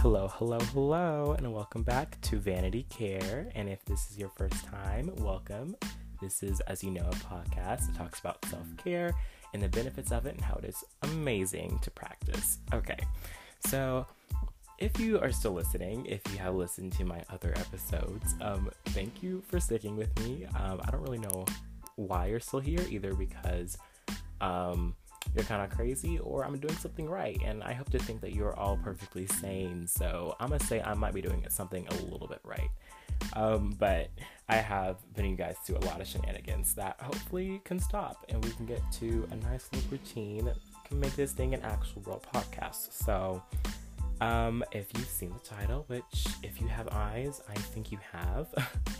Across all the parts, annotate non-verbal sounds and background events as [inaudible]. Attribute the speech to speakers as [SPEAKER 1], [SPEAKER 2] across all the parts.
[SPEAKER 1] Hello, hello, hello, and welcome back to Vanity Care. And if this is your first time, welcome. This is, as you know, a podcast that talks about self care and the benefits of it and how it is amazing to practice. Okay, so if you are still listening, if you have listened to my other episodes, um, thank you for sticking with me. Um, I don't really know why you're still here, either because um, you're kind of crazy or I'm doing something right. And I hope to think that you're all perfectly sane. So I'm going to say I might be doing something a little bit right. Um, but I have been you guys through a lot of shenanigans that hopefully can stop and we can get to a nice little routine that can make this thing an actual real podcast. So, um, if you've seen the title, which if you have eyes, I think you have,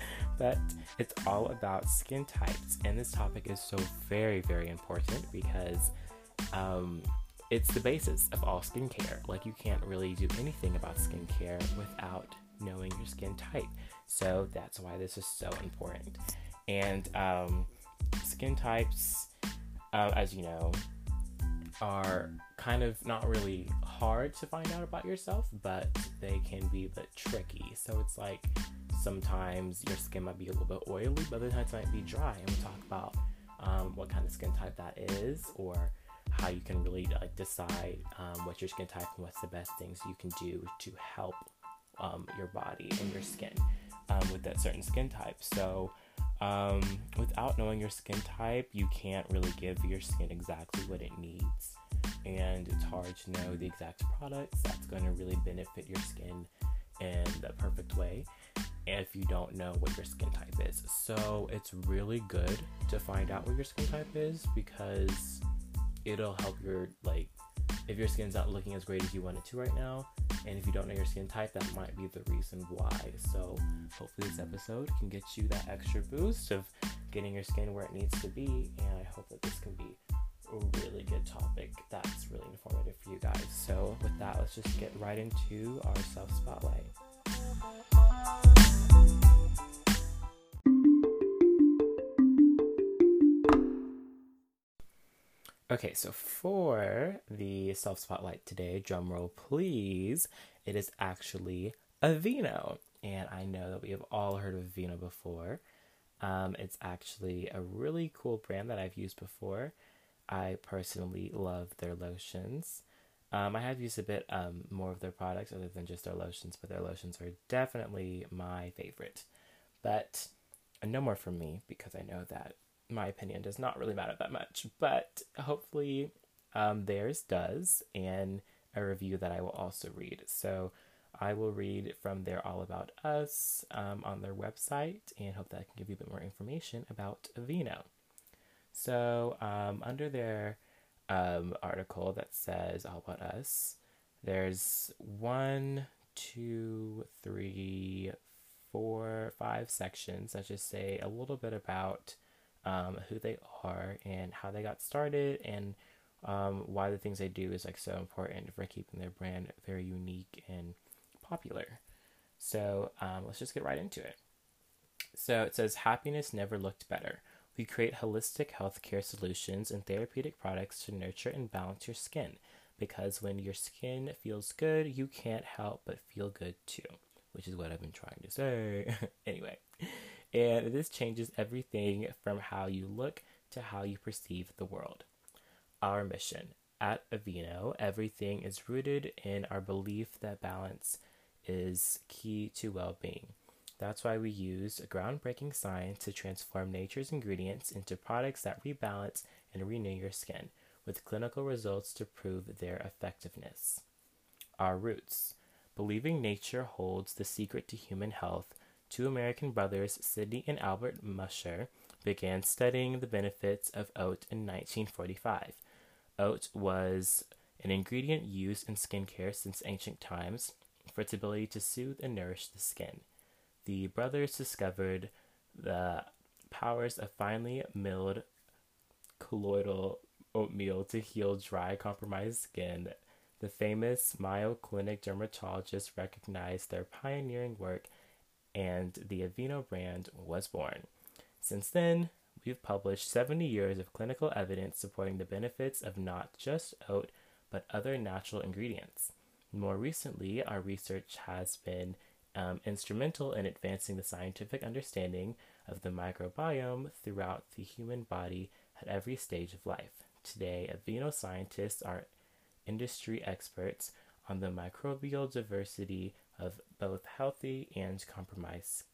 [SPEAKER 1] [laughs] but it's all about skin types. And this topic is so very, very important because um, it's the basis of all skincare. Like, you can't really do anything about skincare without knowing your skin type. So, that's why this is so important. And um, skin types, uh, as you know, are kind of not really hard to find out about yourself, but they can be a bit tricky. So, it's like sometimes your skin might be a little bit oily, but other times it might be dry. And we'll talk about um, what kind of skin type that is or how you can really like decide um, what's your skin type and what's the best things you can do to help um, your body and your skin um, with that certain skin type. So, um, without knowing your skin type, you can't really give your skin exactly what it needs, and it's hard to know the exact products that's going to really benefit your skin in the perfect way if you don't know what your skin type is. So, it's really good to find out what your skin type is because it'll help your like if your skin's not looking as great as you want it to right now and if you don't know your skin type that might be the reason why. So hopefully this episode can get you that extra boost of getting your skin where it needs to be and i hope that this can be a really good topic that's really informative for you guys. So with that let's just get right into our self spotlight Okay, so for the self spotlight today, drumroll please, it is actually Aveeno. And I know that we have all heard of Aveeno before. Um, it's actually a really cool brand that I've used before. I personally love their lotions. Um, I have used a bit um, more of their products other than just their lotions, but their lotions are definitely my favorite. But no more from me because I know that my opinion does not really matter that much, but hopefully um, theirs does, and a review that I will also read. So I will read from their All About Us um, on their website and hope that I can give you a bit more information about Aveeno. So, um, under their um, article that says All About Us, there's one, two, three, four, five sections that just say a little bit about um, who they are and how they got started and um, why the things they do is like so important for keeping their brand very unique and popular. So um, let's just get right into it. So it says happiness never looked better. We create holistic healthcare solutions and therapeutic products to nurture and balance your skin because when your skin feels good, you can't help but feel good too, which is what I've been trying to say. [laughs] anyway, and this changes everything from how you look to how you perceive the world. Our mission at Aveeno, everything is rooted in our belief that balance is key to well being. That's why we use groundbreaking science to transform nature's ingredients into products that rebalance and renew your skin, with clinical results to prove their effectiveness. Our roots. Believing nature holds the secret to human health, two American brothers, Sidney and Albert Musher, began studying the benefits of oat in 1945. Oat was an ingredient used in skincare since ancient times for its ability to soothe and nourish the skin. The brothers discovered the powers of finely milled colloidal oatmeal to heal dry, compromised skin. The famous Mayo Clinic dermatologist recognized their pioneering work and the Aveeno brand was born. Since then, we've published 70 years of clinical evidence supporting the benefits of not just oat, but other natural ingredients. More recently, our research has been um, instrumental in advancing the scientific understanding of the microbiome throughout the human body at every stage of life. Today, Aveeno scientists are industry experts on the microbial diversity of both healthy and compromised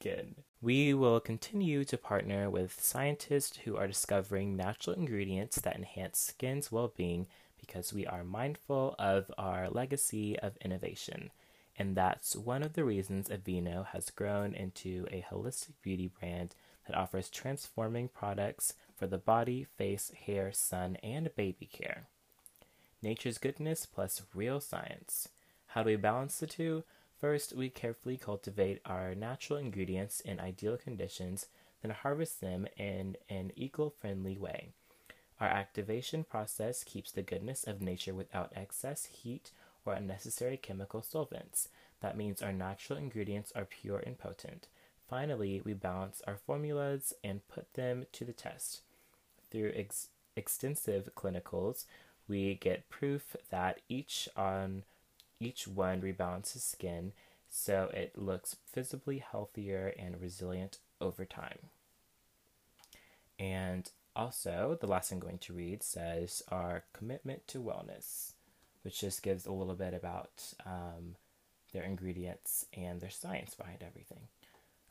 [SPEAKER 1] skin. We will continue to partner with scientists who are discovering natural ingredients that enhance skin's well being because we are mindful of our legacy of innovation. And that's one of the reasons Aveeno has grown into a holistic beauty brand that offers transforming products for the body, face, hair, sun, and baby care. Nature's goodness plus real science. How do we balance the two? First, we carefully cultivate our natural ingredients in ideal conditions, then harvest them in an eco friendly way. Our activation process keeps the goodness of nature without excess heat or unnecessary chemical solvents. That means our natural ingredients are pure and potent. Finally, we balance our formulas and put them to the test. Through ex- extensive clinicals, we get proof that each on each one rebalances skin so it looks visibly healthier and resilient over time. And also, the last I'm going to read says our commitment to wellness, which just gives a little bit about um, their ingredients and their science behind everything.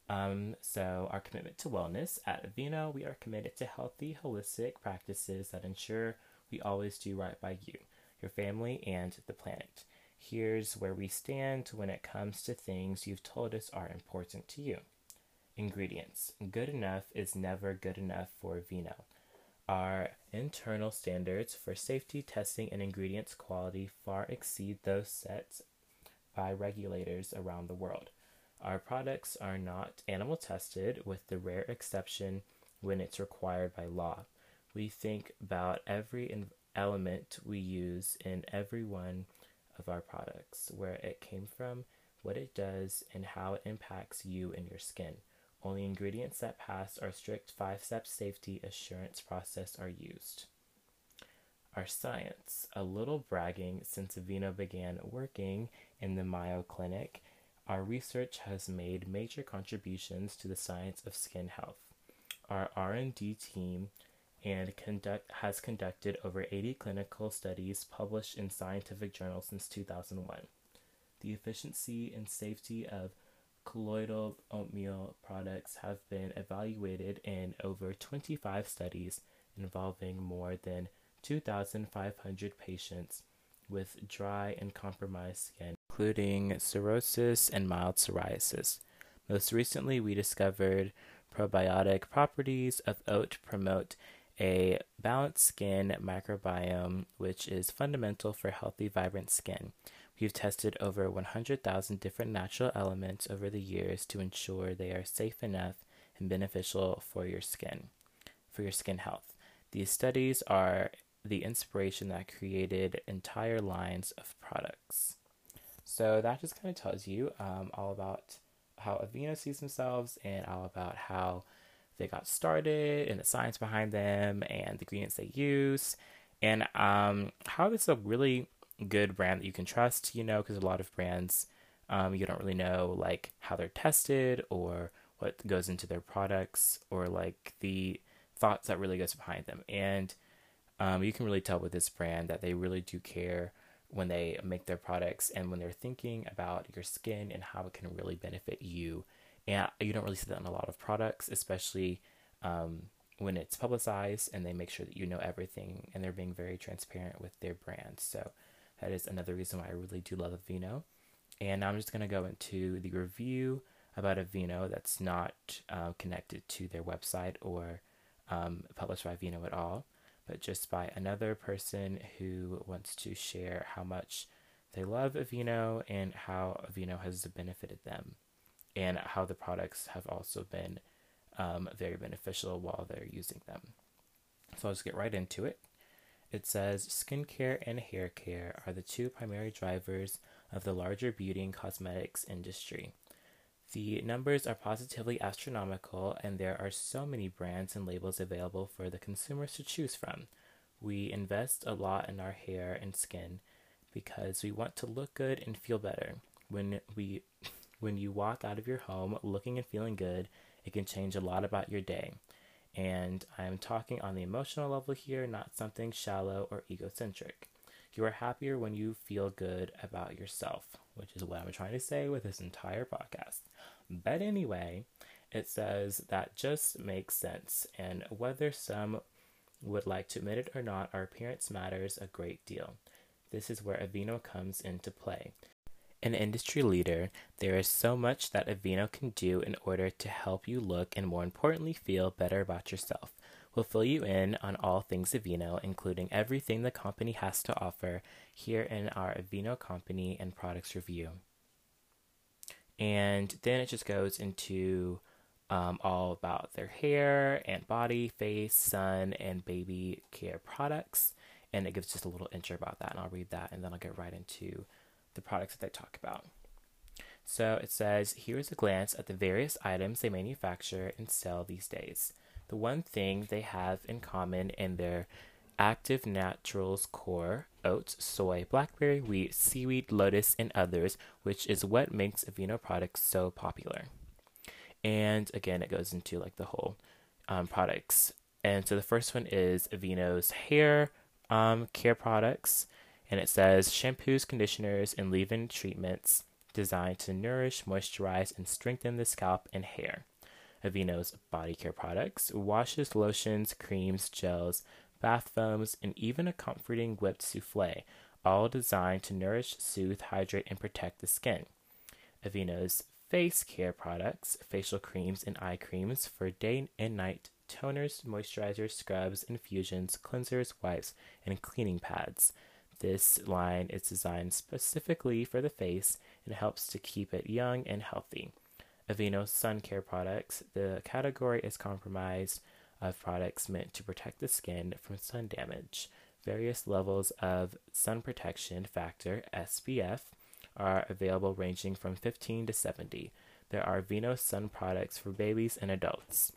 [SPEAKER 1] Um, so, our commitment to wellness at Aveeno, we are committed to healthy, holistic practices that ensure we always do right by you, your family, and the planet. Here's where we stand when it comes to things you've told us are important to you. Ingredients. Good enough is never good enough for Aveeno. Our internal standards for safety testing and ingredients quality far exceed those set by regulators around the world. Our products are not animal tested, with the rare exception when it's required by law. We think about every element we use in every one of our products, where it came from, what it does, and how it impacts you and your skin. Only ingredients that pass our strict five step safety assurance process are used. Our science. A little bragging since Aveeno began working in the Mayo Clinic, our research has made major contributions to the science of skin health. Our R&D team and conduct, has conducted over 80 clinical studies published in scientific journals since 2001. The efficiency and safety of colloidal oatmeal products have been evaluated in over 25 studies involving more than 2,500 patients with dry and compromised skin, including cirrhosis and mild psoriasis. Most recently, we discovered probiotic properties of oat promote a balanced skin microbiome, which is fundamental for healthy, vibrant skin. We've tested over 100,000 different natural elements over the years to ensure they are safe enough and beneficial for your skin, for your skin health. These studies are the inspiration that created entire lines of products. So that just kind of tells you um, all about how Aveeno sees themselves and all about how they got started and the science behind them and the ingredients they use and um, how this is a really good brand that you can trust, you know, because a lot of brands um, you don't really know like how they're tested or what goes into their products or like the thoughts that really goes behind them. And um, you can really tell with this brand that they really do care when they make their products and when they're thinking about your skin and how it can really benefit you and you don't really see that in a lot of products, especially um, when it's publicized and they make sure that you know everything and they're being very transparent with their brand. So that is another reason why I really do love Aveeno. And now I'm just going to go into the review about Aveeno that's not uh, connected to their website or um, published by Aveeno at all, but just by another person who wants to share how much they love Aveeno and how Aveeno has benefited them and how the products have also been um, very beneficial while they're using them. So I'll just get right into it. It says skincare and hair care are the two primary drivers of the larger beauty and cosmetics industry. The numbers are positively astronomical, and there are so many brands and labels available for the consumers to choose from. We invest a lot in our hair and skin, because we want to look good and feel better. When we when you walk out of your home looking and feeling good, it can change a lot about your day. And I'm talking on the emotional level here, not something shallow or egocentric. You are happier when you feel good about yourself, which is what I'm trying to say with this entire podcast. But anyway, it says that just makes sense, and whether some would like to admit it or not, our appearance matters a great deal. This is where Aveeno comes into play. An industry leader, there is so much that Aveeno can do in order to help you look and more importantly feel better about yourself. We'll fill you in on all things Aveeno, including everything the company has to offer here in our Aveeno company and products review. And then it just goes into um, all about their hair and body, face, sun, and baby care products. And it gives just a little intro about that, and I'll read that, and then I'll get right into the products that they talk about. So it says, here's a glance at the various items they manufacture and sell these days. The one thing they have in common in their active naturals core oats, soy, blackberry, wheat, seaweed, lotus, and others, which is what makes Aveeno products so popular. And again, it goes into like the whole um, products. And so the first one is Aveeno's hair um, care products. And it says shampoos, conditioners, and leave in treatments designed to nourish, moisturize, and strengthen the scalp and hair. Aveeno's body care products, washes, lotions, creams, gels, bath foams, and even a comforting whipped souffle, all designed to nourish, soothe, hydrate, and protect the skin. Aveeno's face care products, facial creams, and eye creams for day and night, toners, moisturizers, scrubs, infusions, cleansers, wipes, and cleaning pads. This line is designed specifically for the face and helps to keep it young and healthy. Aveeno sun care products. The category is comprised of products meant to protect the skin from sun damage. Various levels of sun protection factor SPF are available ranging from 15 to 70. There are Aveeno sun products for babies and adults.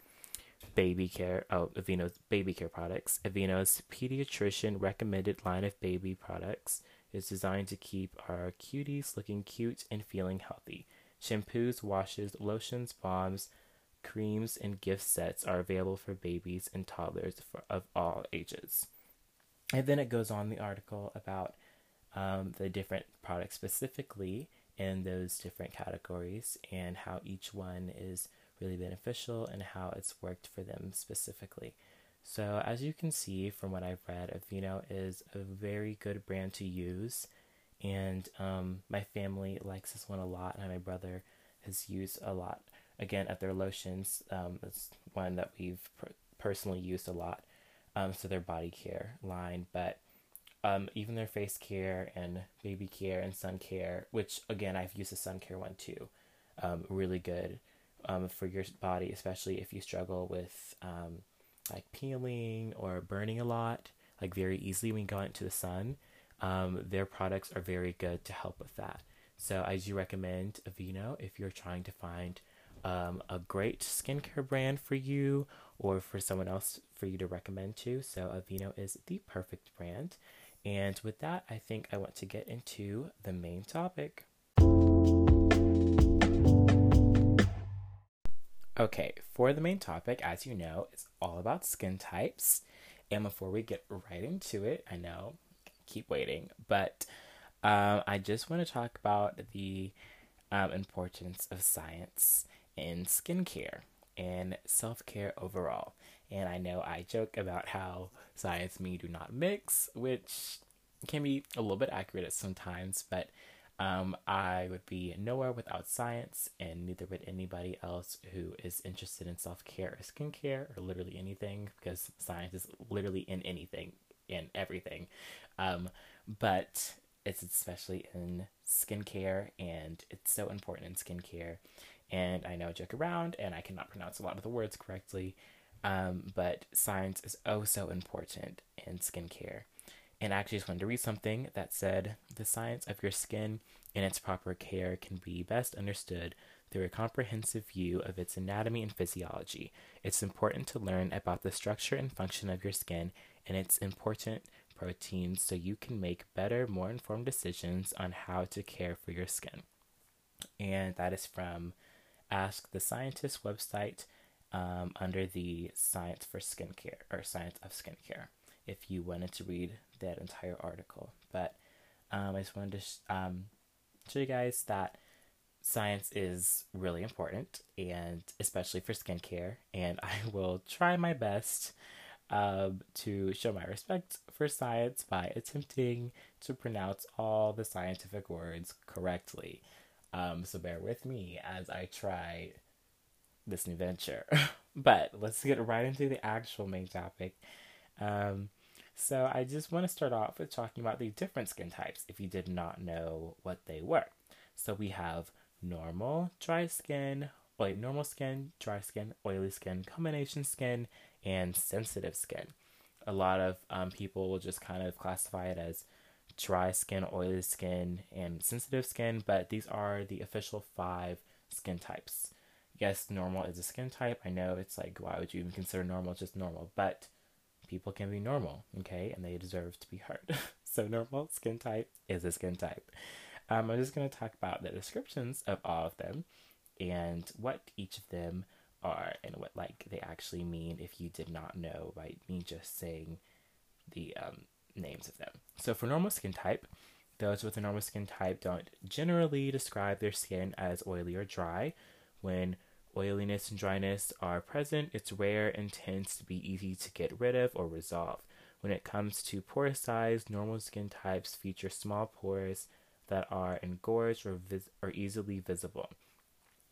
[SPEAKER 1] Baby care, oh, Aveeno's baby care products. Aveeno's pediatrician recommended line of baby products is designed to keep our cuties looking cute and feeling healthy. Shampoos, washes, lotions, balms, creams, and gift sets are available for babies and toddlers for, of all ages. And then it goes on the article about um, the different products specifically in those different categories and how each one is really beneficial and how it's worked for them specifically. So, as you can see from what I've read, Aveeno is a very good brand to use, and um, my family likes this one a lot, and my brother has used a lot. Again, at their lotions, um, it's one that we've per- personally used a lot. Um, so their body care line, but um, even their face care and baby care and sun care, which again I've used the sun care one too, um, really good um, for your body, especially if you struggle with um, like peeling or burning a lot, like very easily when you go into the sun. Um, their products are very good to help with that. So I do recommend Aveeno if you're trying to find um, a great skincare brand for you or for someone else for you to recommend to. So Aveeno is the perfect brand. And with that, I think I want to get into the main topic. Okay, for the main topic, as you know, it's all about skin types. And before we get right into it, I know, keep waiting, but um, I just want to talk about the um, importance of science in skincare and self care overall. And I know I joke about how science and me do not mix, which can be a little bit accurate at sometimes, but um, I would be nowhere without science, and neither would anybody else who is interested in self care or skincare or literally anything, because science is literally in anything, in everything. Um, but it's especially in skincare, and it's so important in skincare. And I know I joke around, and I cannot pronounce a lot of the words correctly, um, but science is oh so important in skincare. And I actually just wanted to read something that said the science of your skin and its proper care can be best understood through a comprehensive view of its anatomy and physiology. It's important to learn about the structure and function of your skin, and it's important proteins so you can make better, more informed decisions on how to care for your skin. And that is from Ask the Scientist website um, under the Science for Skincare or Science of Skincare if you wanted to read that entire article. But um, I just wanted to sh- um, show you guys that science is really important and especially for skincare and [laughs] i will try my best um, to show my respect for science by attempting to pronounce all the scientific words correctly. Um, so bear with me as i try this new venture. [laughs] But let's get right into the actual main topic. Um, so i just want to start off with talking about the different skin types if you did not know what they were so we have normal dry skin, like normal skin, dry skin, oily skin, combination skin, and sensitive skin. A lot of um, people will just kind of classify it as dry skin, oily skin, and sensitive skin, but these are the official five skin types. Yes, normal is a skin type. I know it's like, why would you even consider normal just normal? But people can be normal, okay, and they deserve to be heard. [laughs] so, normal skin type is a skin type. Um, I'm just going to talk about the descriptions of all of them and what each of them are and what like they actually mean if you did not know by me just saying the um, names of them. So for normal skin type, those with a normal skin type don't generally describe their skin as oily or dry. When oiliness and dryness are present, it's rare and tends to be easy to get rid of or resolve. When it comes to pore size, normal skin types feature small pores that are engorged or, vis- or easily visible.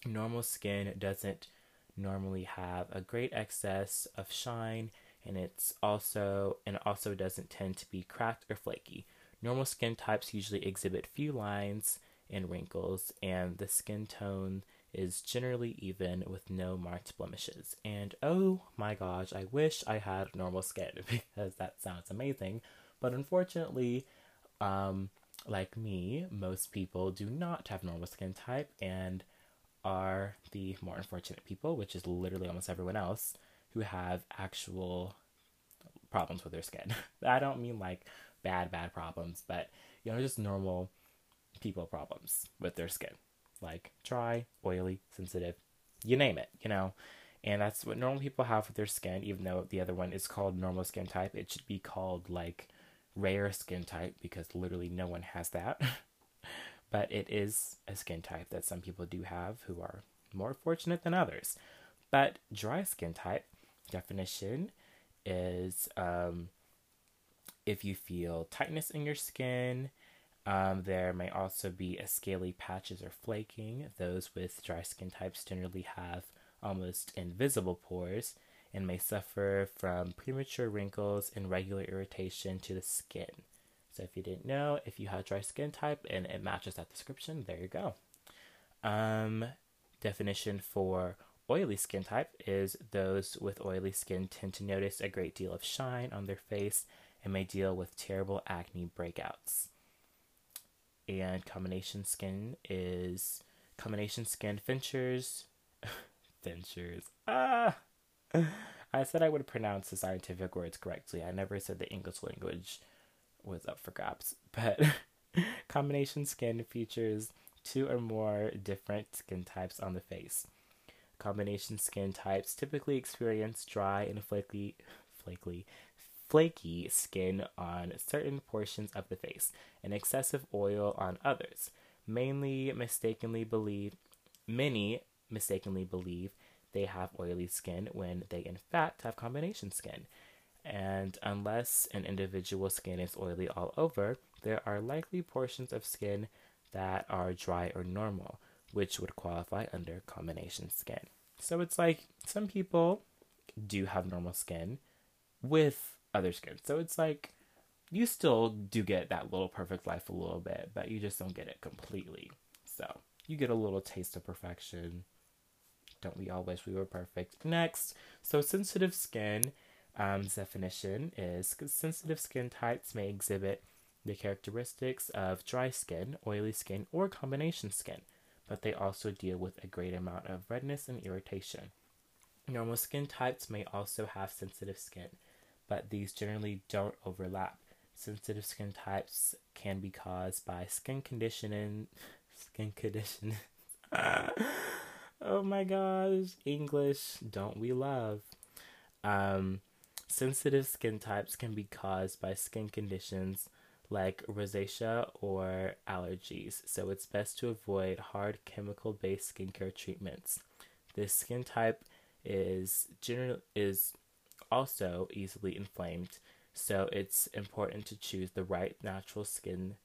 [SPEAKER 1] Normal skin doesn't normally have a great excess of shine and it's also and also doesn't tend to be cracked or flaky. Normal skin types usually exhibit few lines and wrinkles and the skin tone is generally even with no marked blemishes. And oh my gosh, I wish I had normal skin [laughs] because that sounds amazing. But unfortunately, um, like me, most people do not have normal skin type and are the more unfortunate people, which is literally almost everyone else, who have actual problems with their skin. [laughs] I don't mean like bad, bad problems, but you know, just normal people problems with their skin. Like dry, oily, sensitive, you name it, you know. And that's what normal people have with their skin, even though the other one is called normal skin type. It should be called like rare skin type because literally no one has that. [laughs] but it is a skin type that some people do have who are more fortunate than others. But dry skin type definition is um, if you feel tightness in your skin. Um, there may also be a scaly patches or flaking. Those with dry skin types generally have almost invisible pores and may suffer from premature wrinkles and regular irritation to the skin. So, if you didn't know, if you have dry skin type and it matches that description, there you go. Um, definition for oily skin type is those with oily skin tend to notice a great deal of shine on their face and may deal with terrible acne breakouts. And combination skin is combination skin finchers. [laughs] finchers. Ah! I said I would pronounce the scientific words correctly. I never said the English language was up for grabs. [laughs] But combination skin features two or more different skin types on the face. Combination skin types typically experience dry and flaky, flaky, flaky skin on certain portions of the face and excessive oil on others. Mainly mistakenly believe, many mistakenly believe they have oily skin when they in fact have combination skin. And unless an individual skin is oily all over, there are likely portions of skin that are dry or normal, which would qualify under combination skin. So it's like some people do have normal skin with other skin. So it's like you still do get that little perfect life a little bit, but you just don't get it completely. So you get a little taste of perfection don't we all wish we were perfect? Next, so sensitive skin um, definition is sensitive skin types may exhibit the characteristics of dry skin, oily skin, or combination skin, but they also deal with a great amount of redness and irritation. Normal skin types may also have sensitive skin, but these generally don't overlap. sensitive skin types can be caused by skin conditioning. Skin conditioning. [laughs] oh my gosh, English, don't we love? Um, sensitive skin types can be caused by skin conditions like rosacea or allergies, so it's best to avoid hard chemical based skincare treatments. This skin type is generally is also easily inflamed, so it's important to choose the right natural skin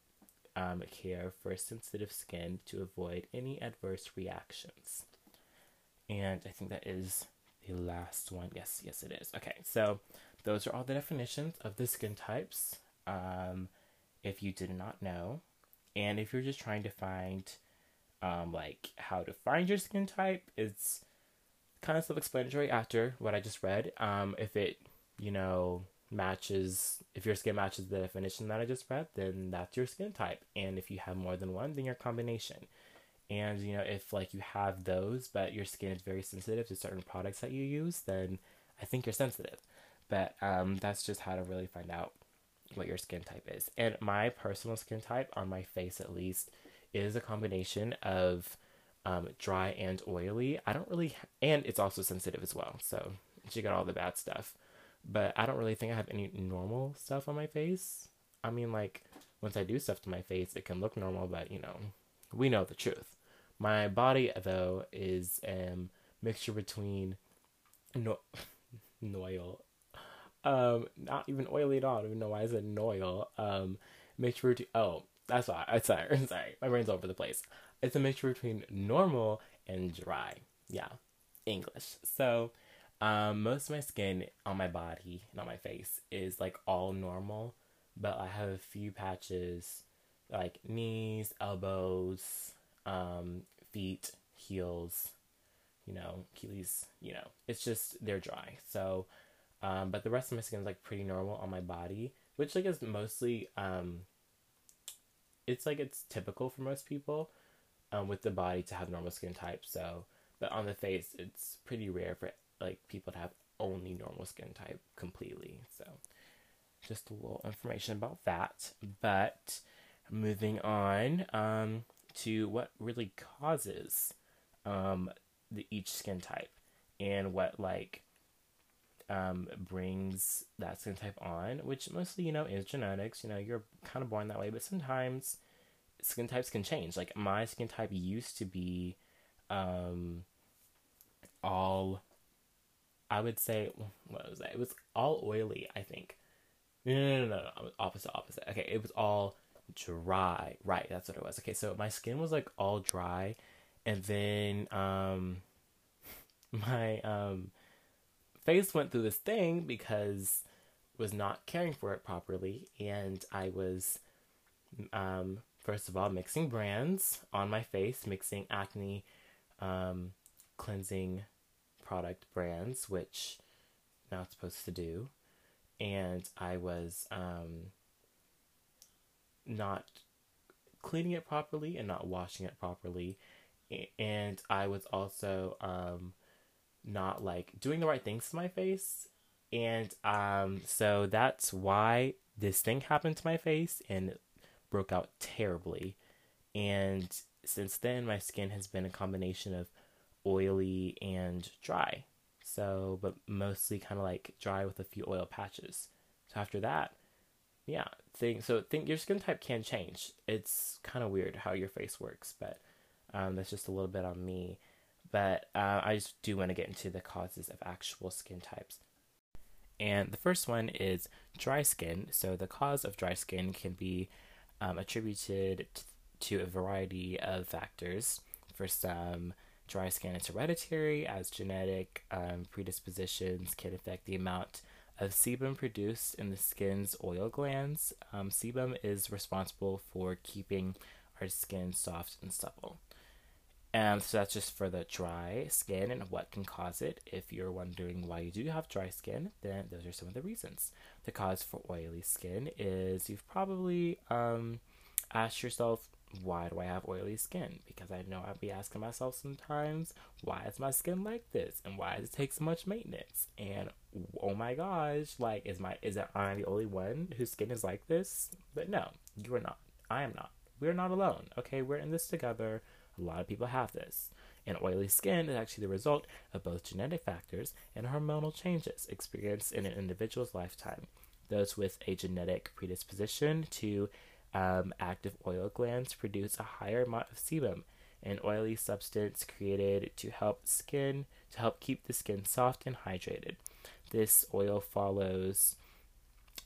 [SPEAKER 1] um, care for sensitive skin to avoid any adverse reactions. And I think that is the last one. Yes, yes, it is. Okay, so those are all the definitions of the skin types. Um, if you did not know, and if you're just trying to find, um, like how to find your skin type, it's kind of self-explanatory after what I just read. Um, if it, you know, matches, if your skin matches the definition that I just read, then that's your skin type. And if you have more than one, then your combination. And you know, if like you have those, but your skin is very sensitive to certain products that you use, then I think you're sensitive. But um, that's just how to really find out what your skin type is. And my personal skin type, on my face at least, is a combination of um, dry and oily. I don't really, and it's also sensitive as well. So she got all the bad stuff. But I don't really think I have any normal stuff on my face. I mean, like, once I do stuff to my face, it can look normal, but you know, we know the truth. My body, though, is a um, mixture between no, [laughs] noil, um, not even oily at all. I don't even know why I said noil. Um, mixture between oh, that's why. I'm [laughs] sorry, I'm sorry. My brain's all over the place. It's a mixture between normal and dry. Yeah, English. So, um, most of my skin on my body and on my face is like all normal, but I have a few patches like knees, elbows, um, feet, heels, you know, Achilles, you know, it's just they're dry. So, um, but the rest of my skin is like pretty normal on my body, which like is mostly um, it's like it's typical for most people um, with the body to have normal skin type. So, but on the face, it's pretty rare for like people to have only normal skin type completely. So, just a little information about that. But moving on um, to what really causes um, the each skin type and what like um, brings that skin type on, which mostly you know is genetics. You know, you're kind of born that way, but sometimes skin types can change. Like my skin type used to be um, all I would say what was that? It was all oily, I think. No, no, no, no, no. Opposite, opposite. Okay, it was all dry. Right, that's what it was. Okay, so my skin was like all dry, and then um, [laughs] my um, face went through this thing because was not caring for it properly, and I was um, first of all mixing brands on my face, mixing acne um, cleansing product brands, which not supposed to do, and I was um, not cleaning it properly and not washing it properly, and I was also um, not like doing the right things to my face, and um, so that's why this thing happened to my face and it broke out terribly, and since then my skin has been a combination of oily and dry. So, but mostly kind of like dry with a few oil patches. So after that, yeah, thing. so. Think your skin type can change. It's kind of weird how your face works, but um, that's just a little bit on me. But uh, I just do want to get into the causes of actual skin types. And the first one is dry skin. So the cause of dry skin can be um, attributed to a variety of factors. For some, Dry skin is hereditary, as genetic um, predispositions can affect the amount of sebum produced in the skin's oil glands. Um, sebum is responsible for keeping our skin soft and supple. And so that's just for the dry skin and what can cause it. If you're wondering why you do have dry skin, then those are some of the reasons. The cause for oily skin is you've probably um, asked yourself why do I have oily skin? Because I know I'll be asking myself sometimes, why is my skin like this? And why does it take so much maintenance? And oh my gosh, like is my is it I the only one whose skin is like this? But no, you are not. I am not. We're not alone. Okay, we're in this together. A lot of people have this. And oily skin is actually the result of both genetic factors and hormonal changes experienced in an individual's lifetime. Those with a genetic predisposition to um, active oil glands produce a higher amount of sebum, an oily substance created to help skin to help keep the skin soft and hydrated. This oil follows,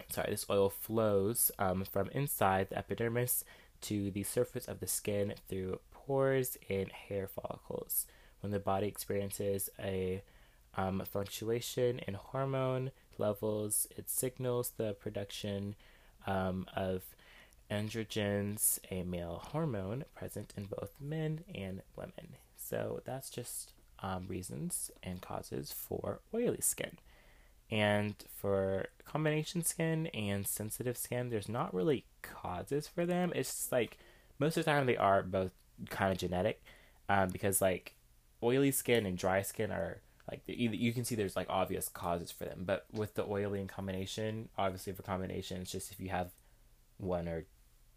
[SPEAKER 1] sorry, this oil flows um, from inside the epidermis to the surface of the skin through pores and hair follicles. When the body experiences a um, fluctuation in hormone levels, it signals the production um, of androgens, a male hormone present in both men and women. So that's just um, reasons and causes for oily skin. And for combination skin and sensitive skin, there's not really causes for them. It's like most of the time they are both kind of genetic, um, because like oily skin and dry skin are like either you can see there's like obvious causes for them. But with the oily and combination, obviously for combination, it's just if you have one or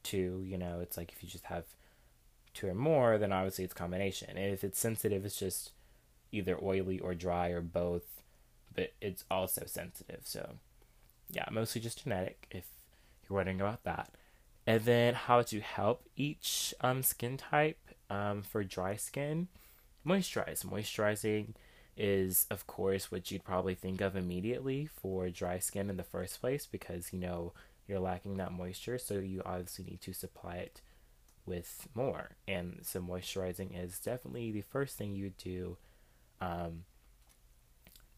[SPEAKER 1] two, you know, it's like if you just have two or more, then obviously it's combination. And if it's sensitive, it's just either oily or dry or both, but it's also sensitive. So, yeah, mostly just genetic if you're wondering about that. And then how to help each um, skin type um, for dry skin moisturize. Moisturizing is, of course, what you'd probably think of immediately for dry skin in the first place because you know you're lacking that moisture, so you obviously need to supply it with more. And so, moisturizing is definitely the first thing you do um,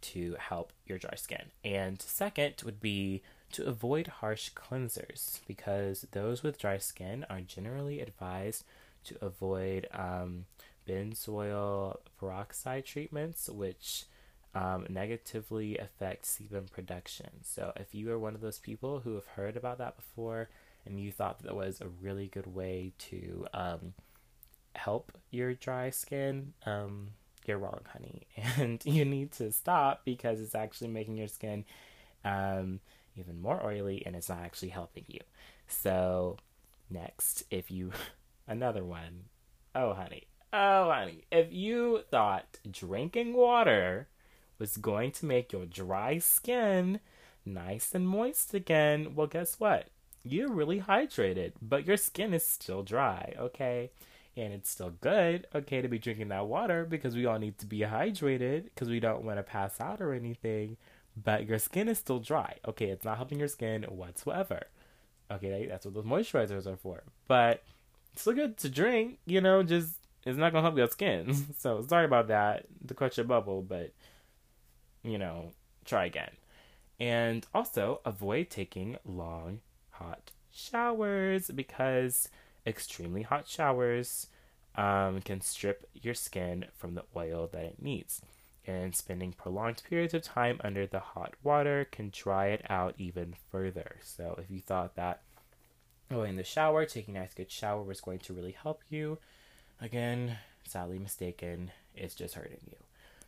[SPEAKER 1] to help your dry skin. And second would be to avoid harsh cleansers because those with dry skin are generally advised to avoid um, benzoyl peroxide treatments, which um, negatively affect sebum production. So, if you are one of those people who have heard about that before and you thought that was a really good way to um, help your dry skin, um, you're wrong, honey. [laughs] And you need to stop because it's actually making your skin um, even more oily and it's not actually helping you. So, next, if you, [laughs] another one, oh, honey, oh, honey, if you thought drinking water was going to make your dry skin nice and moist again, well, guess what? You're really hydrated, but your skin is still dry, okay? And it's still good, okay, to be drinking that water because we all need to be hydrated because we don't want to pass out or anything. But your skin is still dry, okay? It's not helping your skin whatsoever. Okay, that's what those moisturizers are for. But it's still good to drink, you know, just it's not gonna help your skin. [laughs] so sorry about that to cut your bubble, but you know, try again. And also avoid taking long, hot showers because extremely hot showers um, can strip your skin from the oil that it needs. And spending prolonged periods of time under the hot water can dry it out even further. So, if you thought that going in the shower, taking a nice good shower was going to really help you, again, sadly mistaken, it's just hurting you.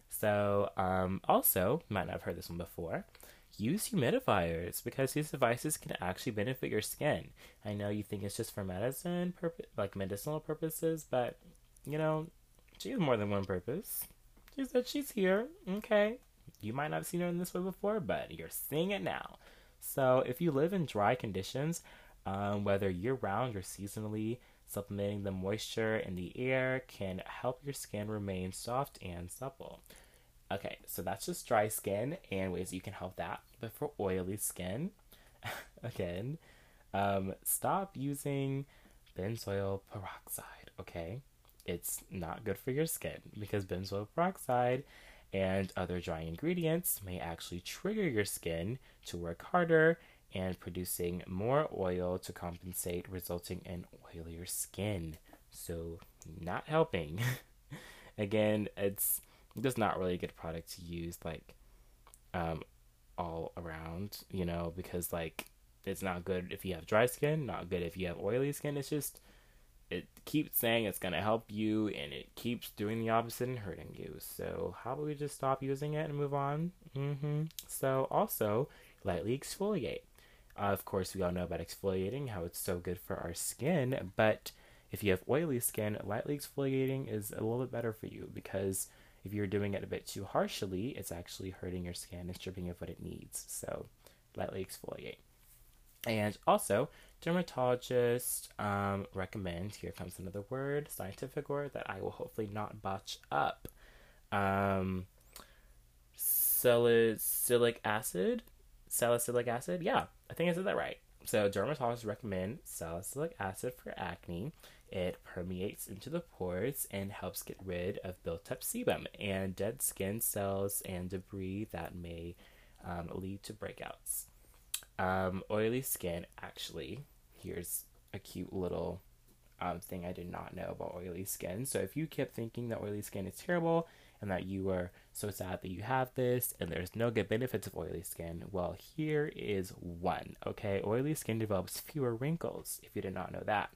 [SPEAKER 1] So, um, also, might not have heard this one before. Use humidifiers because these devices can actually benefit your skin. I know you think it's just for medicine, purpose, like medicinal purposes, but you know, she has more than one purpose. She said she's here. Okay, you might not have seen her in this way before, but you're seeing it now. So, if you live in dry conditions, um, whether year round or seasonally, Supplementing the moisture in the air can help your skin remain soft and supple. Okay, so that's just dry skin and ways you can help that. But for oily skin, [laughs] again, um, stop using benzoyl peroxide, okay? It's not good for your skin because benzoyl peroxide and other dry ingredients may actually trigger your skin to work harder and producing more oil to compensate, resulting in oilier skin. So, not helping. [laughs] Again, it's just not really a good product to use, like, um, all around, you know, because, like, it's not good if you have dry skin, not good if you have oily skin. It's just it keeps saying it's going to help you and it keeps doing the opposite and hurting you. So, how about we just stop using it and move on? Mm-hmm. So, also, lightly exfoliate. Uh, of course, we all know about exfoliating, how it's so good for our skin, but if you have oily skin, lightly exfoliating is a little bit better for you because if you're doing it a bit too harshly, it's actually hurting your skin and stripping it of what it needs. So, lightly exfoliate. And also, dermatologists um, recommend, here comes another word, scientific word that I will hopefully not botch up. Um, salicylic acid? Salicylic acid? Yeah, I think I said that right. So, dermatologists recommend salicylic acid for acne. It permeates into the pores and helps get rid of built up sebum and dead skin cells and debris that may um, lead to breakouts. Um, oily skin, actually, here's a cute little um, thing I did not know about oily skin. So if you kept thinking that oily skin is terrible and that you are so sad that you have this and there's no good benefits of oily skin, well, here is one. Okay, oily skin develops fewer wrinkles if you did not know that.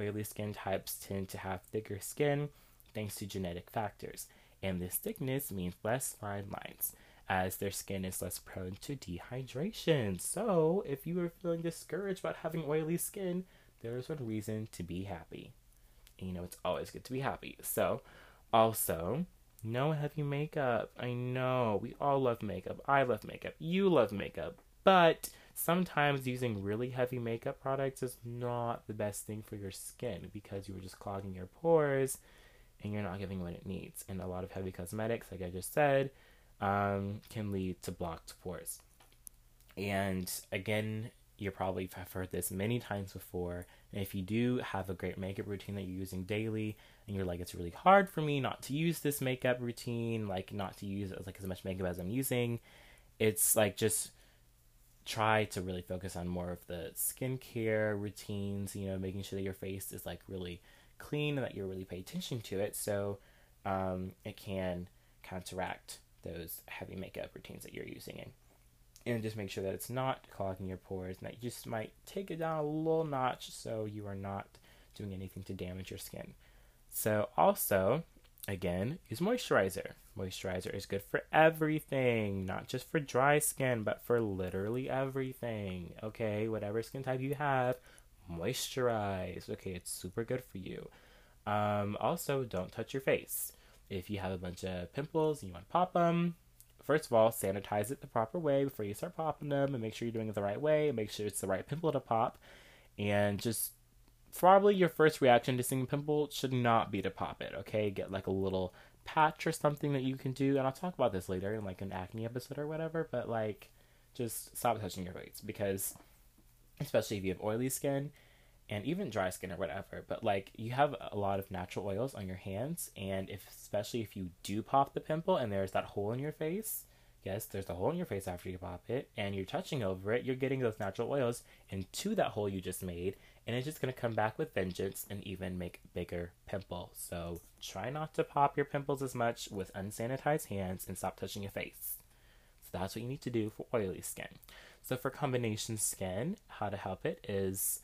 [SPEAKER 1] Oily skin types tend to have thicker skin thanks to genetic factors, and this thickness means less fine lines as their skin is less prone to dehydration. So, if you are feeling discouraged about having oily skin, there is one reason to be happy. And you know, it's always good to be happy. So, also, no heavy makeup. I know we all love makeup. I love makeup. You love makeup. But sometimes using really heavy makeup products is not the best thing for your skin because you are just clogging your pores and you're not giving what it needs. And a lot of heavy cosmetics, like I just said, um, can lead to blocked pores. And again, you probably have heard this many times before. And if you do have a great makeup routine that you're using daily, and you're like, it's really hard for me not to use this makeup routine, like not to use like as much makeup as I'm using, it's like just try to really focus on more of the skincare routines. You know, making sure that your face is like really clean and that you really pay attention to it, so um, it can counteract those heavy makeup routines that you're using in. And just make sure that it's not clogging your pores and that you just might take it down a little notch so you are not doing anything to damage your skin. So, also, again, use moisturizer. Moisturizer is good for everything, not just for dry skin, but for literally everything. Okay, whatever skin type you have, moisturize. Okay, it's super good for you. Um, also, don't touch your face. If you have a bunch of pimples and you want to pop them, first of all, sanitize it the proper way before you start popping them and make sure you're doing it the right way and make sure it's the right pimple to pop. And just probably your first reaction to seeing a pimple should not be to pop it, okay? Get like a little patch or something that you can do. And I'll talk about this later in like an acne episode or whatever, but like just stop touching your face because especially if you have oily skin and even dry skin or whatever. But like you have a lot of natural oils on your hands, and if especially if you do pop the pimple and there's that hole in your face, yes, there's a hole in your face after you pop it, and you're touching over it, you're getting those natural oils into that hole you just made, and it's just gonna come back with vengeance and even make bigger pimples. So try not to pop your pimples as much with unsanitized hands and stop touching your face. So that's what you need to do for oily skin. So for combination skin, how to help it is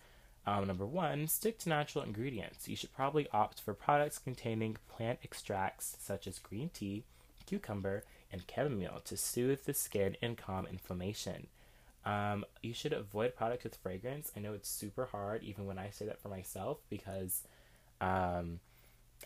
[SPEAKER 1] um, number one, stick to natural ingredients. You should probably opt for products containing plant extracts such as green tea, cucumber, and chamomile to soothe the skin and calm inflammation. Um, you should avoid products with fragrance. I know it's super hard, even when I say that for myself, because um,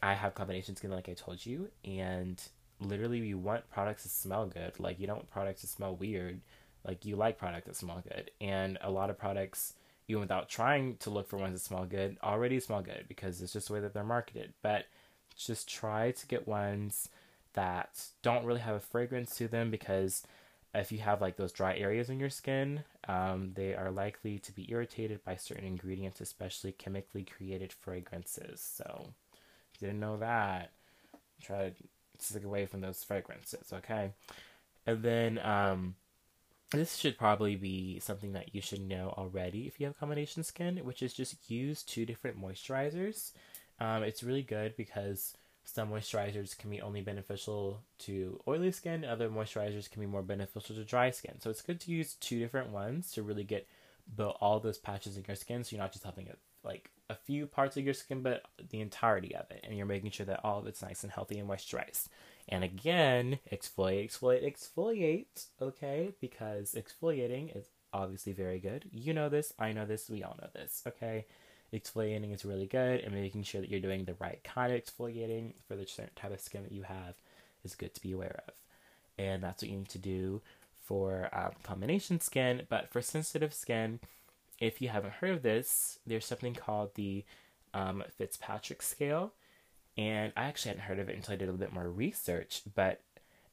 [SPEAKER 1] I have combination skin, like I told you, and literally, you want products to smell good. Like, you don't want products to smell weird. Like, you like products that smell good. And a lot of products even without trying to look for ones that smell good, already smell good because it's just the way that they're marketed. But just try to get ones that don't really have a fragrance to them because if you have like those dry areas in your skin, um, they are likely to be irritated by certain ingredients, especially chemically created fragrances. So, didn't know that, try to stick away from those fragrances, okay? And then, um, this should probably be something that you should know already if you have combination skin, which is just use two different moisturizers. Um, it's really good because some moisturizers can be only beneficial to oily skin, other moisturizers can be more beneficial to dry skin. So it's good to use two different ones to really get all those patches in your skin so you're not just having like a few parts of your skin, but the entirety of it. And you're making sure that all of it's nice and healthy and moisturized. And again, exfoliate, exfoliate, exfoliate, okay? Because exfoliating is obviously very good. You know this, I know this, we all know this, okay? Exfoliating is really good, and making sure that you're doing the right kind of exfoliating for the certain type of skin that you have is good to be aware of. And that's what you need to do for um, combination skin. But for sensitive skin, if you haven't heard of this, there's something called the um, Fitzpatrick scale. And I actually hadn't heard of it until I did a little bit more research, but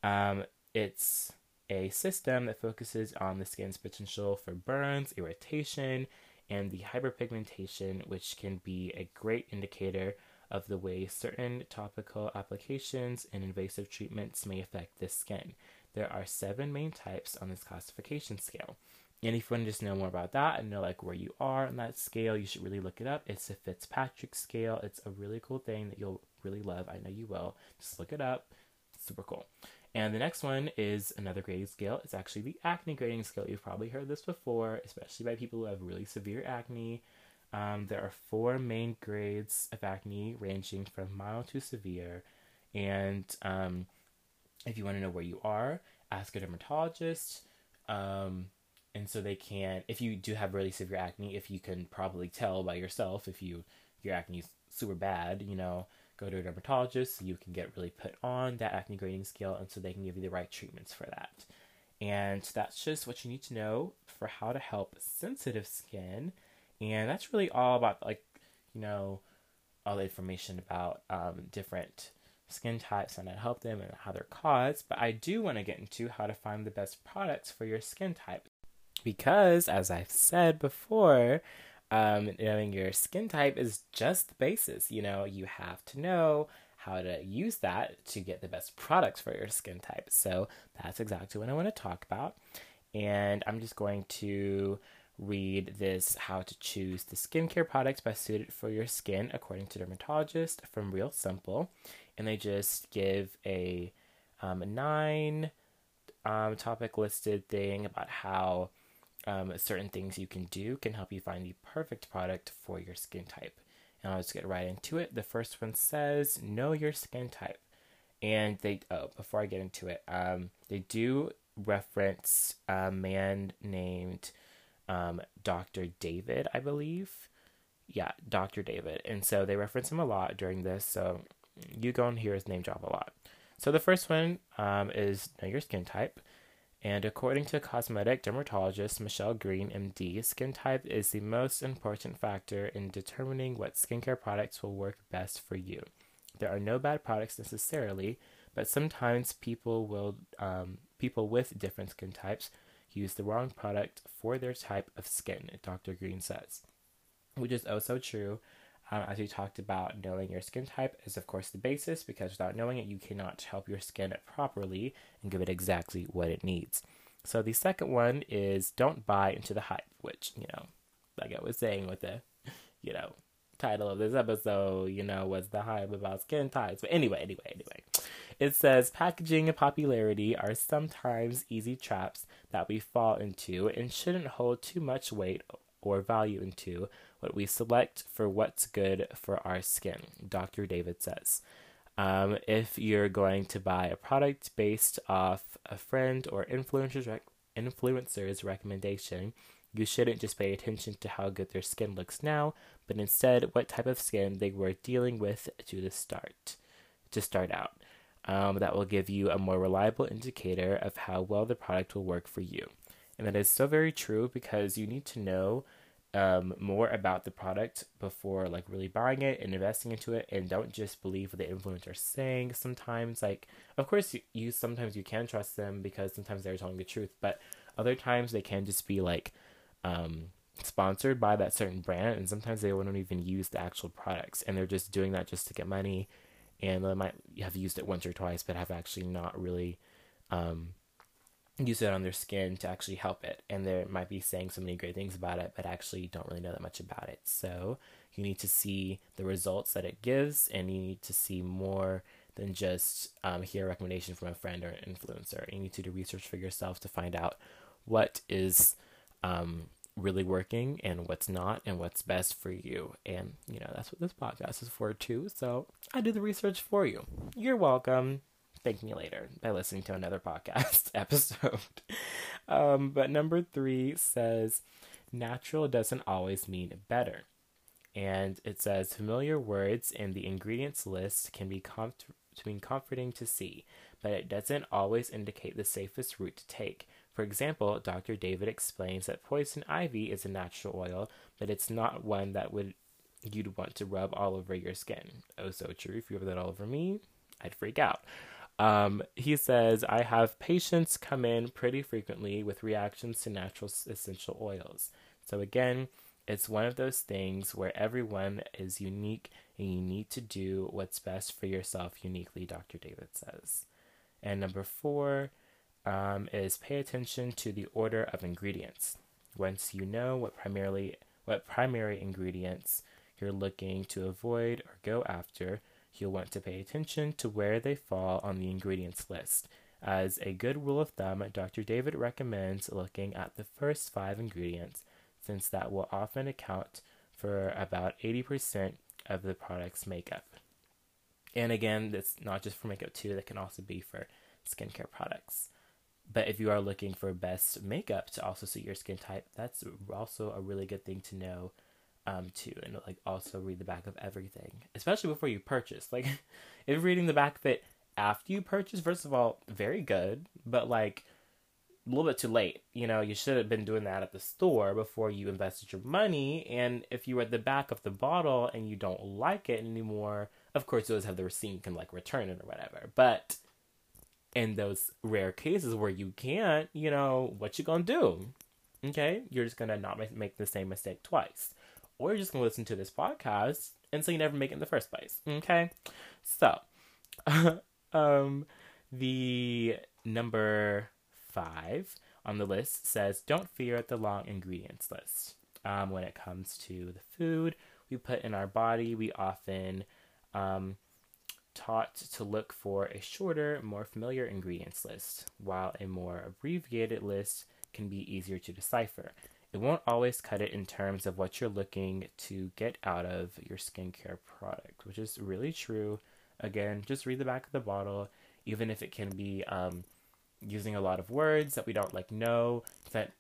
[SPEAKER 1] um, it's a system that focuses on the skin's potential for burns, irritation, and the hyperpigmentation, which can be a great indicator of the way certain topical applications and invasive treatments may affect the skin. There are seven main types on this classification scale. And if you want to just know more about that and know like where you are on that scale, you should really look it up. It's the Fitzpatrick scale. It's a really cool thing that you'll really love. I know you will. Just look it up. Super cool. And the next one is another grading scale. It's actually the acne grading scale. You've probably heard this before, especially by people who have really severe acne. Um, there are four main grades of acne, ranging from mild to severe. And um, if you want to know where you are, ask a dermatologist. Um, and so they can, if you do have really severe acne, if you can probably tell by yourself if you your acne is super bad, you know, go to a dermatologist so you can get really put on that acne grading scale and so they can give you the right treatments for that. And that's just what you need to know for how to help sensitive skin. And that's really all about like, you know, all the information about um, different skin types and how to help them and how they're caused. But I do want to get into how to find the best products for your skin type. Because, as I've said before, um, knowing your skin type is just the basis. You know, you have to know how to use that to get the best products for your skin type. So that's exactly what I want to talk about. And I'm just going to read this how to choose the skincare products best suited for your skin according to dermatologist from Real Simple. And they just give a um, nine um, topic listed thing about how um, certain things you can do can help you find the perfect product for your skin type. And I'll just get right into it. The first one says, Know your skin type. And they, oh, before I get into it, um, they do reference a man named um, Dr. David, I believe. Yeah, Dr. David. And so they reference him a lot during this. So you go and hear his name drop a lot. So the first one um, is Know Your Skin Type. And according to cosmetic dermatologist Michele Green, MD, skin type is the most important factor in determining what skincare products will work best for you. There are no bad products necessarily, but sometimes people will um, people with different skin types use the wrong product for their type of skin. Dr. Green says, which is also true um, as we talked about, knowing your skin type is, of course, the basis because without knowing it, you cannot help your skin properly and give it exactly what it needs. So, the second one is don't buy into the hype, which, you know, like I was saying with the, you know, title of this episode, you know, was the hype about skin types. But anyway, anyway, anyway. It says packaging and popularity are sometimes easy traps that we fall into and shouldn't hold too much weight or value into what we select for what's good for our skin, Dr. David says. Um, if you're going to buy a product based off a friend or influencer's, rec- influencer's recommendation, you shouldn't just pay attention to how good their skin looks now, but instead what type of skin they were dealing with to the start, to start out. Um, that will give you a more reliable indicator of how well the product will work for you. And that is so very true because you need to know um, more about the product before like really buying it and investing into it. And don't just believe what the influencer is saying. Sometimes like of course you, you sometimes you can trust them because sometimes they're telling the truth. But other times they can just be like um, sponsored by that certain brand. And sometimes they won't even use the actual products. And they're just doing that just to get money. And they might have used it once or twice but have actually not really um, use it on their skin to actually help it. And they might be saying so many great things about it, but actually don't really know that much about it. So you need to see the results that it gives, and you need to see more than just um, hear a recommendation from a friend or an influencer. You need to do research for yourself to find out what is um, really working and what's not and what's best for you. And, you know, that's what this podcast is for too. So I do the research for you. You're welcome. Thank me later by listening to another podcast [laughs] episode. Um, but number three says natural doesn't always mean better. And it says familiar words in the ingredients list can be, com- comforting to see, but it doesn't always indicate the safest route to take. For example, Dr. David explains that poison ivy is a natural oil, but it's not one that would you'd want to rub all over your skin. Oh, so true. If you rub that all over me, I'd freak out. Um, he says, I have patients come in pretty frequently with reactions to natural essential oils. So, again, it's one of those things where everyone is unique and you need to do what's best for yourself uniquely, Dr. David says. And number four, um, is pay attention to the order of ingredients. Once you know what primarily what primary ingredients you're looking to avoid or go after, you'll want to pay attention to where they fall on the ingredients list. As a good rule of thumb, Dr. David recommends looking at the first five ingredients, since that will often account for about 80% of the product's makeup. And again, that's not just for makeup too, that can also be for skincare products. But if you are looking for best makeup to also suit your skin type, that's also a really good thing to know um, too. And like also read the back of everything, especially before you purchase. [laughs] Like if reading the back of it after you purchase, first of all, very good, but like a little bit too late. You know, you should have been doing that at the store before you invested your money. And if you read the back of the bottle and you don't like it anymore, of course, you always have the receipt, you can like return it or whatever. But in those rare cases where you can't, you know, what you gonna do? Okay, you're just gonna not make the same mistake twice, or you're just gonna listen to this podcast and so you never make it in the first place. Okay, so, [laughs] um, the number five on the list says, "Don't fear the long ingredients list." Um, when it comes to the food we put in our body, we often um, taught to look for a shorter, more familiar ingredients list, while a more abbreviated list can be easier to decipher. It won't always cut it in terms of what you're looking to get out of your skincare product, which is really true. Again, just read the back of the bottle, even if it can be um, using a lot of words that we don't like know that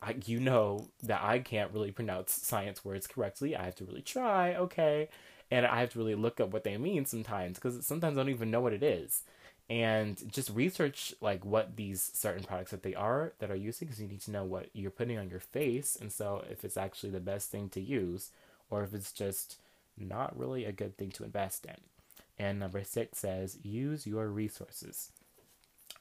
[SPEAKER 1] I, you know that I can't really pronounce science words correctly. I have to really try, okay? and I have to really look up what they mean sometimes because sometimes I don't even know what it is. And just research like what these certain products that they are that are using because you need to know what you're putting on your face, and so if it's actually the best thing to use, or if it's just not really a good thing to invest in. And number six says use your resources.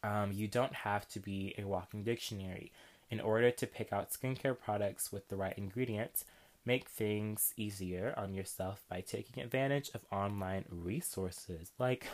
[SPEAKER 1] Um, you don't have to be a walking dictionary in order to pick out skincare products with the right ingredients Make things easier on yourself by taking advantage of online resources like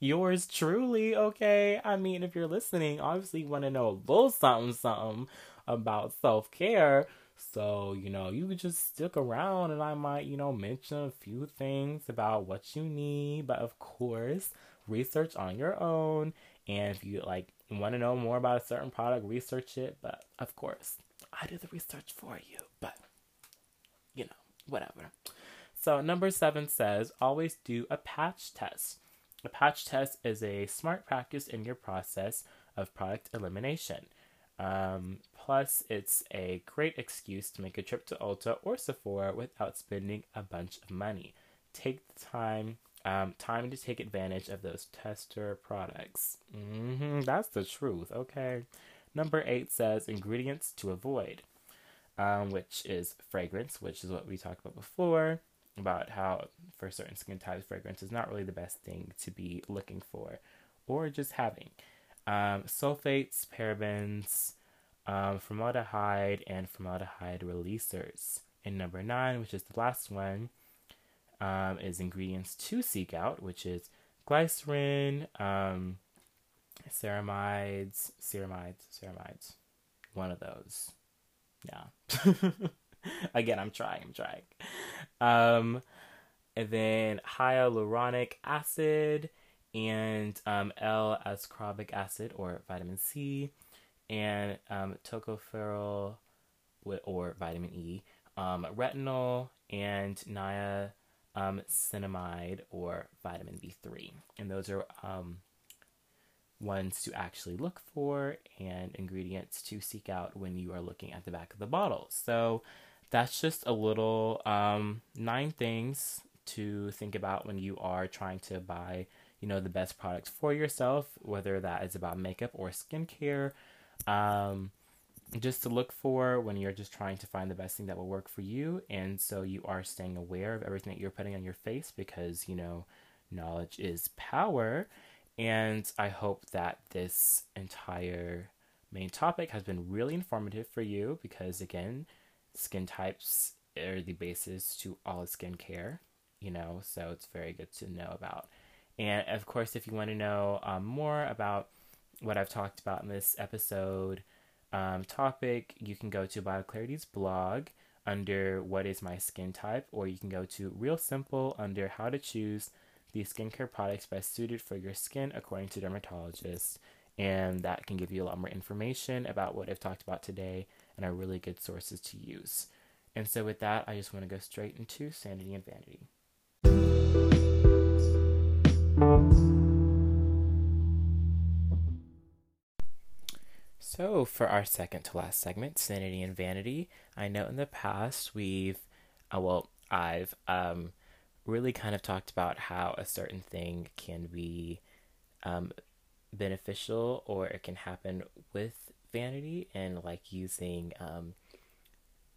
[SPEAKER 1] yours truly, okay? I mean, if you're listening, obviously you want to know a little something, something about self care. So, you know, you could just stick around and I might, you know, mention a few things about what you need. But of course, research on your own. And if you like want to know more about a certain product, research it. But of course, I do the research for you. But you know, whatever. So, number seven says always do a patch test. A patch test is a smart practice in your process of product elimination. Um, plus, it's a great excuse to make a trip to Ulta or Sephora without spending a bunch of money. Take the time, um, time to take advantage of those tester products. Mm-hmm, that's the truth. Okay. Number eight says ingredients to avoid um, which is fragrance, which is what we talked about before about how for certain skin types, fragrance is not really the best thing to be looking for or just having. Um, sulfates, parabens, um, formaldehyde, and formaldehyde releasers. And number nine, which is the last one, um, is ingredients to seek out, which is glycerin, um, ceramides, ceramides, ceramides, one of those. Yeah. [laughs] [laughs] Again, I'm trying. I'm trying. Um, and then hyaluronic acid and um, L-ascorbic acid or vitamin C and um, tocopherol or vitamin E, um, retinol, and niacinamide um, or vitamin B3. And those are um, ones to actually look for and ingredients to seek out when you are looking at the back of the bottle. So that's just a little um, nine things to think about when you are trying to buy, you know, the best products for yourself, whether that is about makeup or skincare. Um, just to look for when you're just trying to find the best thing that will work for you. And so you are staying aware of everything that you're putting on your face because, you know, knowledge is power. And I hope that this entire main topic has been really informative for you because, again, skin types are the basis to all skincare, you know, so it's very good to know about. And of course, if you want to know um, more about what I've talked about in this episode um, topic, you can go to BioClarity's blog under What is My Skin Type, or you can go to Real Simple under How to Choose the Skincare Products Best Suited for Your Skin according to dermatologists. And that can give you a lot more information about what I've talked about today and are really good sources to use. And so, with that, I just want to go straight into sanity and vanity. So, for our second to last segment, sanity and vanity, I know in the past we've, uh, well, I've um, really kind of talked about how a certain thing can be um, beneficial or it can happen with vanity and like using um,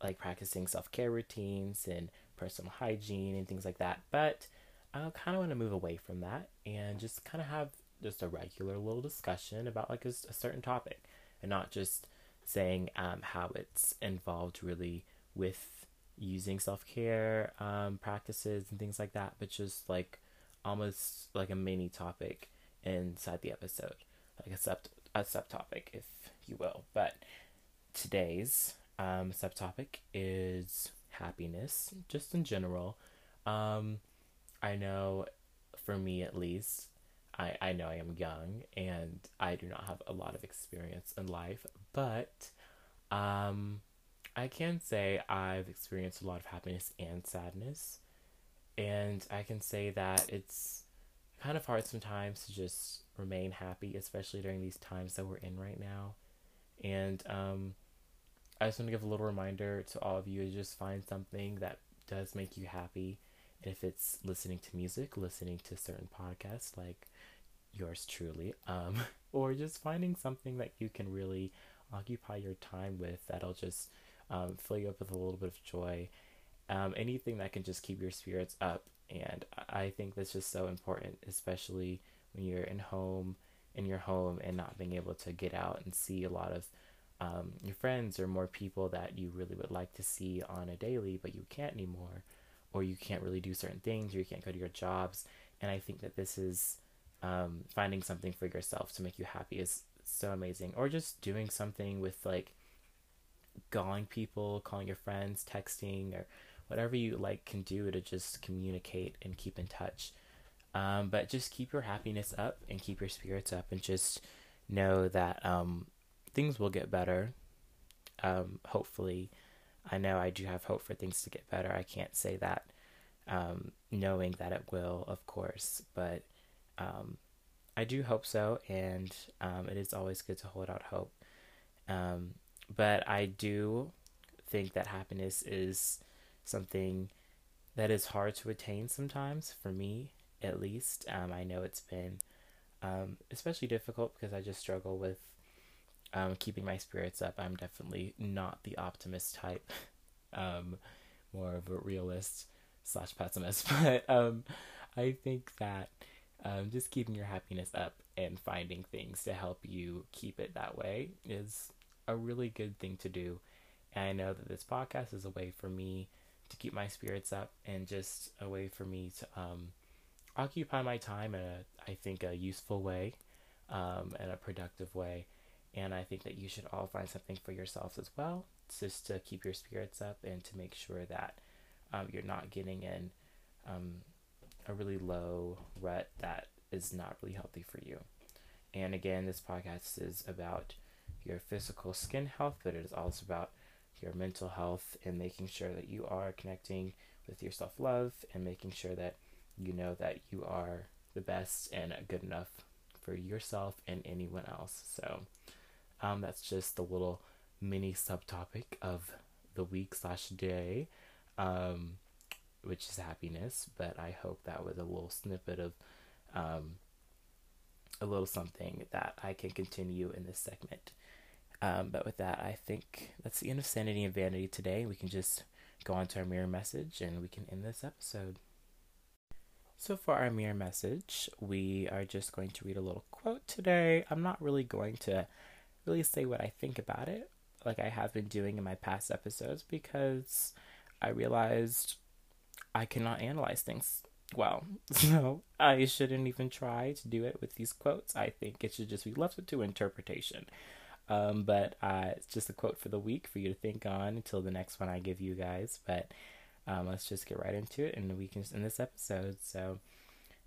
[SPEAKER 1] like practicing self-care routines and personal hygiene and things like that. But i kind of want to move away from that and just kind of have just a regular little discussion about like a, a certain topic and not just saying um, how it's involved really with using self-care um, practices and things like that but just like almost like a mini topic inside the episode. Like sub a subtopic if you will. But today's um, subtopic is happiness, just in general. Um, I know, for me at least, I, I know I am young and I do not have a lot of experience in life, but um, I can say I've experienced a lot of happiness and sadness. And I can say that it's kind of hard sometimes to just remain happy, especially during these times that we're in right now. And um, I just want to give a little reminder to all of you to just find something that does make you happy. And if it's listening to music, listening to certain podcasts like yours truly, um, [laughs] or just finding something that you can really occupy your time with that'll just um, fill you up with a little bit of joy. Um, anything that can just keep your spirits up. And I think that's just so important, especially when you're in home in your home and not being able to get out and see a lot of um, your friends or more people that you really would like to see on a daily, but you can't anymore, or you can't really do certain things, or you can't go to your jobs. And I think that this is um, finding something for yourself to make you happy is so amazing, or just doing something with like calling people, calling your friends, texting, or whatever you like can do to just communicate and keep in touch. Um, but just keep your happiness up and keep your spirits up and just know that um, things will get better. Um, hopefully, I know I do have hope for things to get better. I can't say that um, knowing that it will, of course, but um, I do hope so, and um, it is always good to hold out hope. but I do think that happiness is something that is hard to attain sometimes for me at least. Um, I know it's been um, especially difficult because I just struggle with um, keeping my spirits up. I'm definitely not the optimist type, [laughs] um, more of a realist slash pessimist. [laughs] But um, I think that um, just keeping your happiness up and finding things to help you keep it that way is a really good thing to do. And I know that this podcast is a way for me to keep my spirits up and just a way for me to um, occupy my time in a, I think, a useful way, um, and a productive way. And I think that you should all find something for yourselves as well, just to keep your spirits up and to make sure that um, you're not getting in um, a really low rut that is not really healthy for you. And again, this podcast is about your physical skin health, but it is also about your mental health and making sure that you are connecting with your self love and making sure that you know that you are the best and good enough for yourself and anyone else. So um, that's just the little mini subtopic of the week slash day, um, which is happiness. But I hope that was a little snippet of um, a little something that I can continue in this segment. Um, but with that, I think that's the end of Sanity and Vanity today. We can just go on to our mirror message and we can end this episode. So, for our mirror message, we are just going to read a little quote today. I'm not really going to really say what I think about it, like I have been doing in my past episodes, because I realized I cannot analyze things well. [laughs] So, I shouldn't even try to do it with these quotes. I think it should just be left to interpretation. Um, but uh, it's just a quote for the week for you to think on until the next one I give you guys. But um, let's just get right into it and we can in this episode. So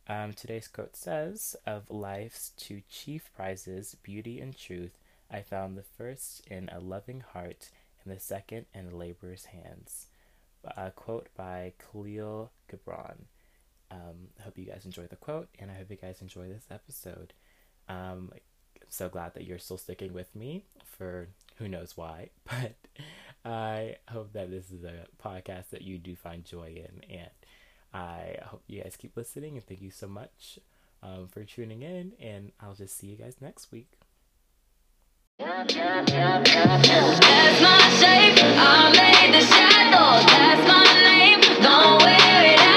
[SPEAKER 1] um, today's quote says, "Of life's two chief prizes, beauty and truth, I found the first in a loving heart, and the second in a laborer's hands." A quote by Kahlil Gibran. Um, I hope you guys enjoy the quote, and I hope you guys enjoy this episode. Um, so glad that you're still sticking with me for who knows why, [laughs] but I hope that this is a podcast that you do find joy in, and I hope you guys keep listening. And thank you so much um, for tuning in, and I'll just see you guys next week. That's my shape. I made the. That's my name. Don't wear it out.